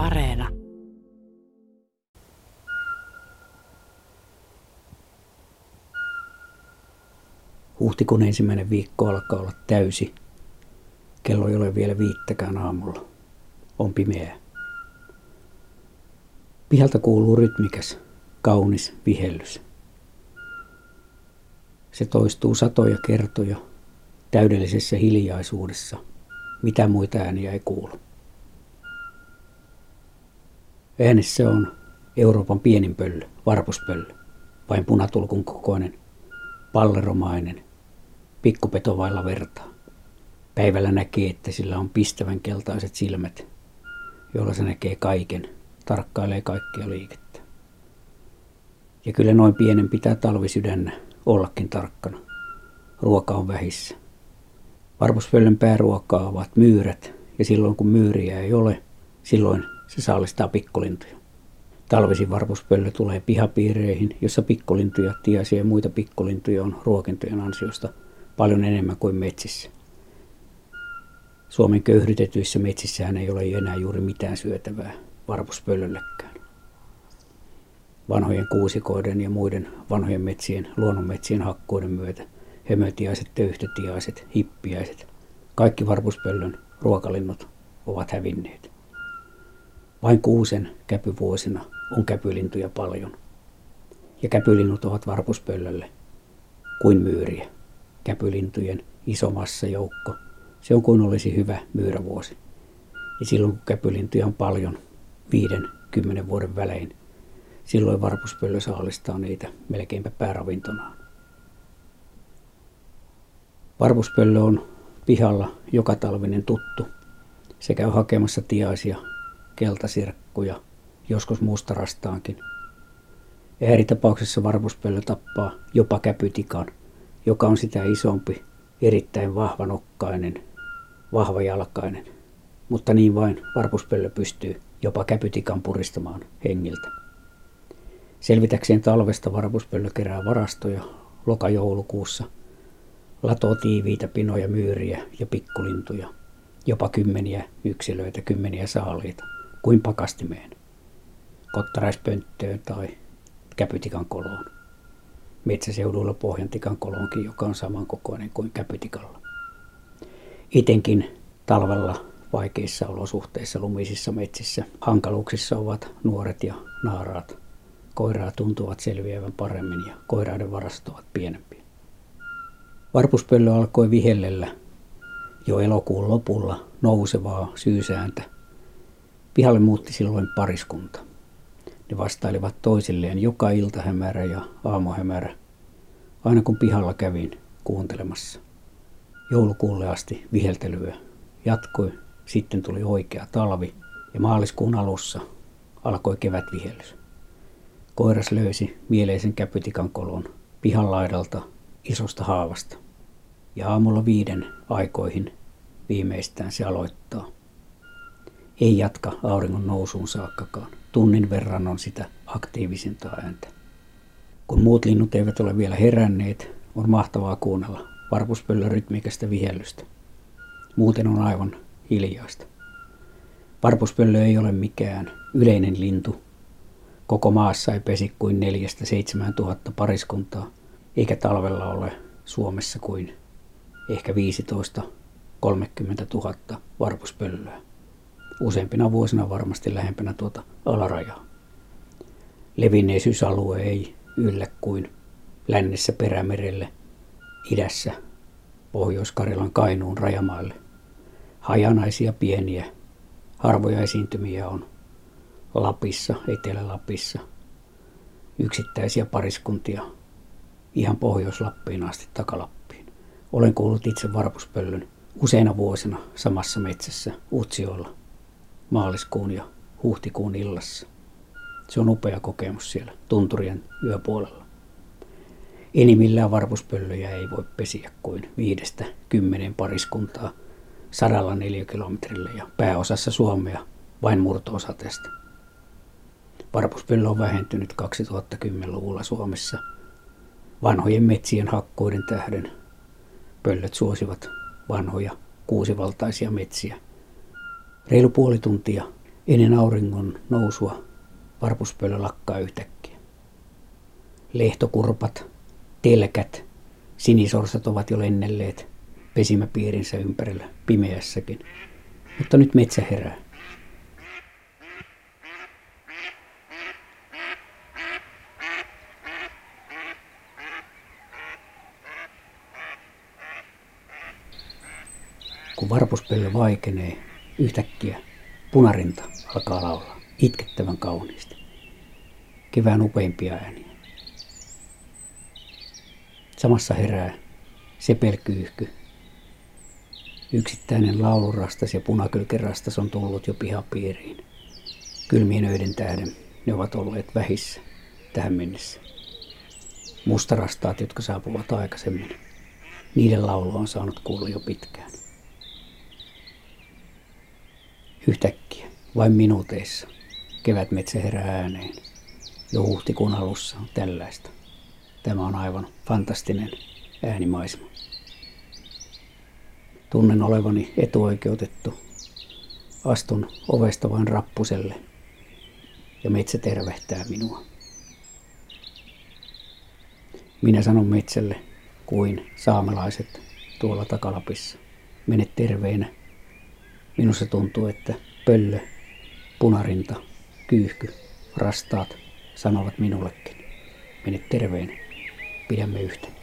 Areena. Huhtikuun ensimmäinen viikko alkaa olla täysi. Kello ei ole vielä viittäkään aamulla. On pimeää. Pihalta kuuluu rytmikäs, kaunis vihellys. Se toistuu satoja kertoja täydellisessä hiljaisuudessa. Mitä muita ääniä ei kuulu. Äänessä on Euroopan pienin pöllö, varpuspöllö, vain punatulkun kokoinen, palleromainen, pikkupeto vailla vertaa. Päivällä näkee, että sillä on pistävän keltaiset silmät, joilla se näkee kaiken, tarkkailee kaikkia liikettä. Ja kyllä noin pienen pitää talvisydännä ollakin tarkkana. Ruoka on vähissä. Varpuspöllön pääruokaa ovat myyrät, ja silloin kun myyriä ei ole, silloin se saalistaa pikkulintuja. Talvisin varpuspöllö tulee pihapiireihin, jossa pikkulintuja, tiaisia ja muita pikkulintuja on ruokintojen ansiosta paljon enemmän kuin metsissä. Suomen köyhdytetyissä metsissähän ei ole enää juuri mitään syötävää varpuspöllöllekään. Vanhojen kuusikoiden ja muiden vanhojen metsien, luonnonmetsien hakkuiden myötä hömötiaiset, töyhtötiaiset, hippiäiset, kaikki varpuspöllön ruokalinnut ovat hävinneet. Vain kuusen käpyvuosina on käpylintuja paljon. Ja käpylinnut ovat varpuspöllölle kuin myyriä. Käpylintujen iso massajoukko. Se on kuin olisi hyvä myyrävuosi. Ja silloin kun käpylintuja on paljon, viiden, kymmenen vuoden välein, silloin varpuspöllö saalistaa niitä melkeinpä pääravintonaan. Varpuspöllö on pihalla joka talvinen tuttu. Se käy hakemassa tiaisia keltasirkkuja, joskus mustarastaankin. Ääritapauksessa varpuspöllö tappaa jopa käpytikan, joka on sitä isompi, erittäin vahvanokkainen, vahvajalkainen. Mutta niin vain varpuspöllö pystyy jopa käpytikan puristamaan hengiltä. Selvitäkseen talvesta varpuspöllö kerää varastoja loka-joulukuussa, latoo tiiviitä pinoja myyriä ja pikkulintuja, jopa kymmeniä yksilöitä, kymmeniä saaliita – kuin pakastimeen, kottaraispönttöön tai käpytikan koloon. Metsäseuduilla pohjantikan koloonkin, joka on samankokoinen kuin käpytikalla. Itenkin talvella vaikeissa olosuhteissa lumisissa metsissä hankaluuksissa ovat nuoret ja naaraat. Koiraa tuntuvat selviävän paremmin ja koiraiden varastot ovat pienempiä. Varpuspöllö alkoi vihellellä jo elokuun lopulla nousevaa syysääntä Pihalle muutti silloin pariskunta. Ne vastailivat toisilleen joka ilta hämärä ja aamuhämärä, aina kun pihalla kävin kuuntelemassa. Joulukuulle asti viheltelyä jatkoi, sitten tuli oikea talvi ja maaliskuun alussa alkoi kevätvihellys. Koiras löysi mieleisen käpytikan kolon pihan laidalta isosta haavasta. Ja aamulla viiden aikoihin viimeistään se aloittaa ei jatka auringon nousuun saakkakaan. Tunnin verran on sitä aktiivisinta ääntä. Kun muut linnut eivät ole vielä heränneet, on mahtavaa kuunnella varpuspöllön rytmikästä vihellystä. Muuten on aivan hiljaista. Varpuspöllö ei ole mikään yleinen lintu. Koko maassa ei pesi kuin neljästä seitsemän tuhatta pariskuntaa, eikä talvella ole Suomessa kuin ehkä 15 30 000 varpuspöllöä useampina vuosina varmasti lähempänä tuota alarajaa. Levinneisyysalue ei yllä kuin lännessä perämerelle, idässä Pohjois-Karjalan Kainuun rajamaille. Hajanaisia pieniä, harvoja esiintymiä on Lapissa, Etelä-Lapissa, yksittäisiä pariskuntia ihan Pohjois-Lappiin asti takalappiin. Olen kuullut itse varpuspöllön useina vuosina samassa metsässä Utsiolla maaliskuun ja huhtikuun illassa. Se on upea kokemus siellä tunturien yöpuolella. Enimmillään varpuspöllöjä ei voi pesiä kuin viidestä kymmenen pariskuntaa sadalla neliökilometrillä ja pääosassa Suomea vain murto-osa tästä. Varpuspöllö on vähentynyt 2010-luvulla Suomessa vanhojen metsien hakkuiden tähden. Pöllöt suosivat vanhoja kuusivaltaisia metsiä – Reilu puoli tuntia Ennen auringon nousua varpuspöllö lakkaa yhtäkkiä. Lehtokurpat, telkät, sinisorsat ovat jo lennelleet pesimäpiirinsä ympärillä pimeässäkin. Mutta nyt metsä herää. Kun varpuspöllö vaikenee, yhtäkkiä punarinta alkaa laulaa itkettävän kauniisti. Kevään upeimpia ääniä. Samassa herää sepelkyyhky. Yksittäinen laulurastas ja punakylkerastas on tullut jo pihapiiriin. Kylmien öiden tähden ne ovat olleet vähissä tähän mennessä. Mustarastaat, jotka saapuvat aikaisemmin, niiden laulu on saanut kuulla jo pitkään. Yhtäkkiä, vain minuuteissa, kevätmetsä herää ääneen. Jo huhtikuun alussa on tällaista. Tämä on aivan fantastinen äänimaisema. Tunnen olevani etuoikeutettu. Astun ovesta vain rappuselle ja metsä tervehtää minua. Minä sanon metsälle kuin saamelaiset tuolla takalapissa. Mene terveenä Minusta tuntuu, että pöllö, punarinta, kyyhky, rastaat sanovat minullekin. Mene terveen, pidämme yhtä.